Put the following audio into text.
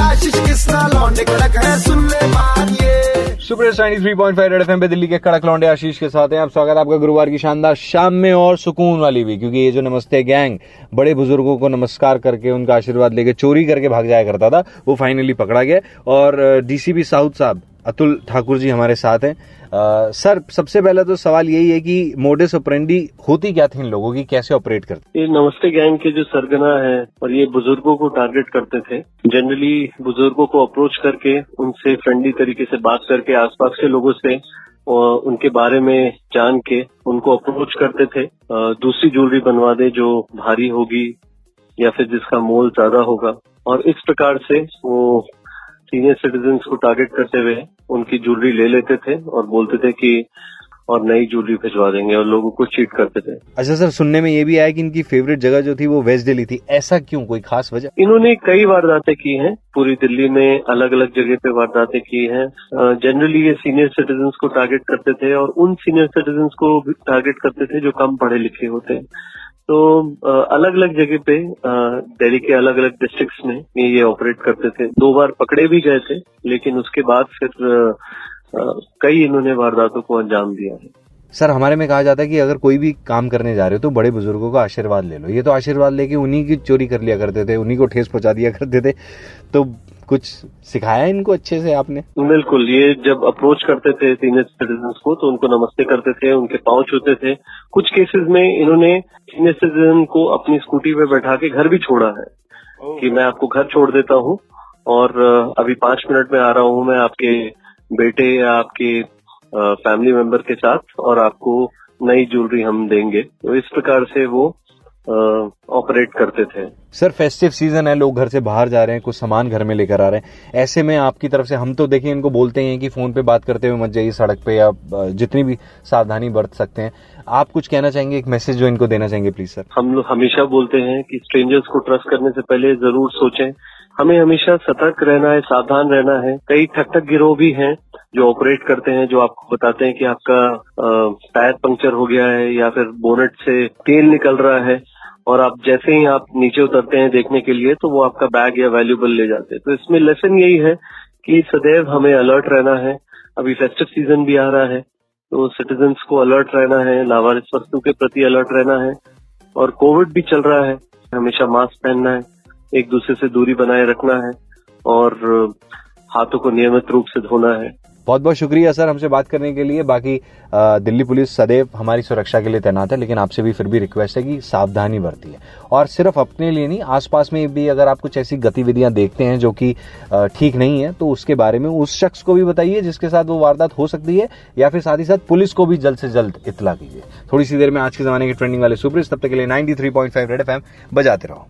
आशीष किसना लौंडे कड़क है, सुन ले थ्री फाइव रेड पे दिल्ली के कड़क लौंडे आशीष के साथ हैं। आप स्वागत है आपका गुरुवार की शानदार शाम में और सुकून वाली भी, क्योंकि ये जो नमस्ते गैंग बड़े बुज़ुर्गों को नमस्कार करके, उनका आशीर्वाद लेके चोरी करके भाग जाया करता था, वो फाइनली पकड़ा गया। और डीसीपी साउथ साहब अतुल ठाकुर जी हमारे साथ हैं। सर, सबसे पहला तो सवाल यही है कि मोडेस ऑपरेंडी होती क्या थी इन लोगों की? कैसे ऑपरेट करते? ये नमस्ते गैंग के जो सरगना है और ये बुज़ुर्गों को टारगेट करते थे। जनरली बुज़ुर्गों को अप्रोच करके, उनसे फ्रेंडली तरीके से बात करके, आसपास के लोगों से और उनके बारे में जान के उनको अप्रोच करते थे। दूसरी ज्वेलरी बनवा दे जो भारी होगी या फिर जिसका मोल ज़्यादा होगा। और इस प्रकार से वो सीनियर सिटीजन को टारगेट करते हुए उनकी ज्वेलरी ले लेते थे और बोलते थे कि और नई ज्वेलरी भिजवा देंगे और लोगों को चीट करते थे। अच्छा सर सुनने में ये भी आया कि इनकी फेवरेट जगह जो थी वो वेस्ट दिल्ली थी। ऐसा क्यों? कोई खास वजह? इन्होंने कई वारदातें की हैं। पूरी दिल्ली में अलग अलग जगह पे वारदातें की हैं। जनरली ये सीनियर सिटीजन को टारगेट करते थे और उन सीनियर सिटीजन को टारगेट करते थे जो कम पढ़े लिखे होते हैं। तो अलग अलग जगह पे दिल्ली के अलग अलग डिस्ट्रिक्ट्स में ये ऑपरेट करते थे। दो बार पकड़े भी गए थे लेकिन उसके बाद फिर कई इन्होंने वारदातों को अंजाम दिया है। सर हमारे में कहा जाता है कि अगर कोई भी काम करने जा रहे हो तो बड़े बुज़ुर्गों का आशीर्वाद ले लो। ये तो आशीर्वाद लेके उन्हीं की चोरी कर लिया करते थे उन्हीं को ठेस पहुँचा दिया करते थे। तो कुछ सिखाया इनको अच्छे से आपने? बिल्कुल ये जब अप्रोच करते थे सीनियर सिटीजन को तो उनको नमस्ते करते थे उनके पाँव छूते थे। कुछ केसेस में इन्होंने सीनियर सिटीजन को अपनी स्कूटी पे बैठा के घर भी छोड़ा है। कि मैं आपको घर छोड़ देता हूँ और अभी पाँच मिनट में आ रहा हूँ मैं आपके बेटे या आपके फैमिली मेंबर के साथ और आपको नई ज्वेलरी हम देंगे। तो इस प्रकार से वो ऑपरेट करते थे। सर फेस्टिव सीज़न है लोग घर से बाहर जा रहे हैं कुछ सामान घर में लेकर आ रहे हैं। ऐसे में आपकी तरफ़ से हम तो देखिए इनको बोलते हैं कि फ़ोन पे बात करते हुए मत जाइए सड़क पे या जितनी भी सावधानी बरत सकते हैं। आप कुछ कहना चाहेंगे एक मैसेज जो इनको देना चाहेंगे प्लीज़ सर हम लोग हमेशा बोलते हैं कि स्ट्रेंजर्स को ट्रस्ट करने से पहले ज़रूर सोचें। हमें हमेशा सतर्क रहना है सावधान रहना है। कई ठक ठक गिरोह भी हैं जो ऑपरेट करते हैं, जो आपको बताते हैं कि आपका टायर पंक्चर हो गया है या फिर बोनेट से तेल निकल रहा है और आप जैसे ही आप नीचे उतरते हैं देखने के लिए तो वो आपका बैग या वैल्यूबल ले जाते हैं। तो इसमें लेसन यही है कि सदैव हमें अलर्ट रहना है। अभी फेस्टिव सीज़न भी आ रहा है तो सिटीजन्स को अलर्ट रहना है, लावारिस वस्तु के प्रति अलर्ट रहना है और कोविड भी चल रहा है। हमेशा मास्क पहनना है, एक दूसरे से दूरी बनाए रखना है और हाथों को नियमित रूप से धोना है। बहुत बहुत शुक्रिया, सर, हमसे बात करने के लिए। बाकी दिल्ली पुलिस सदैव हमारी सुरक्षा के लिए तैनात है, लेकिन आपसे भी फिर भी रिक्वेस्ट है कि सावधानी बरती है। और सिर्फ़ अपने लिए नहीं, आसपास में भी अगर आप कुछ ऐसी गतिविधियाँ देखते हैं जो कि ठीक नहीं है तो उसके बारे में उस शख्स को भी बताइए, जिसके साथ वो वारदात हो सकती है, या फिर साथ ही साथ पुलिस को भी जल्द से जल्द इतला कीजिए। थोड़ी सी देर में आज के जमाने के ट्रेंडिंग वाले सुपर तब तक के लिए ninety three point five red FM बजाते रहो।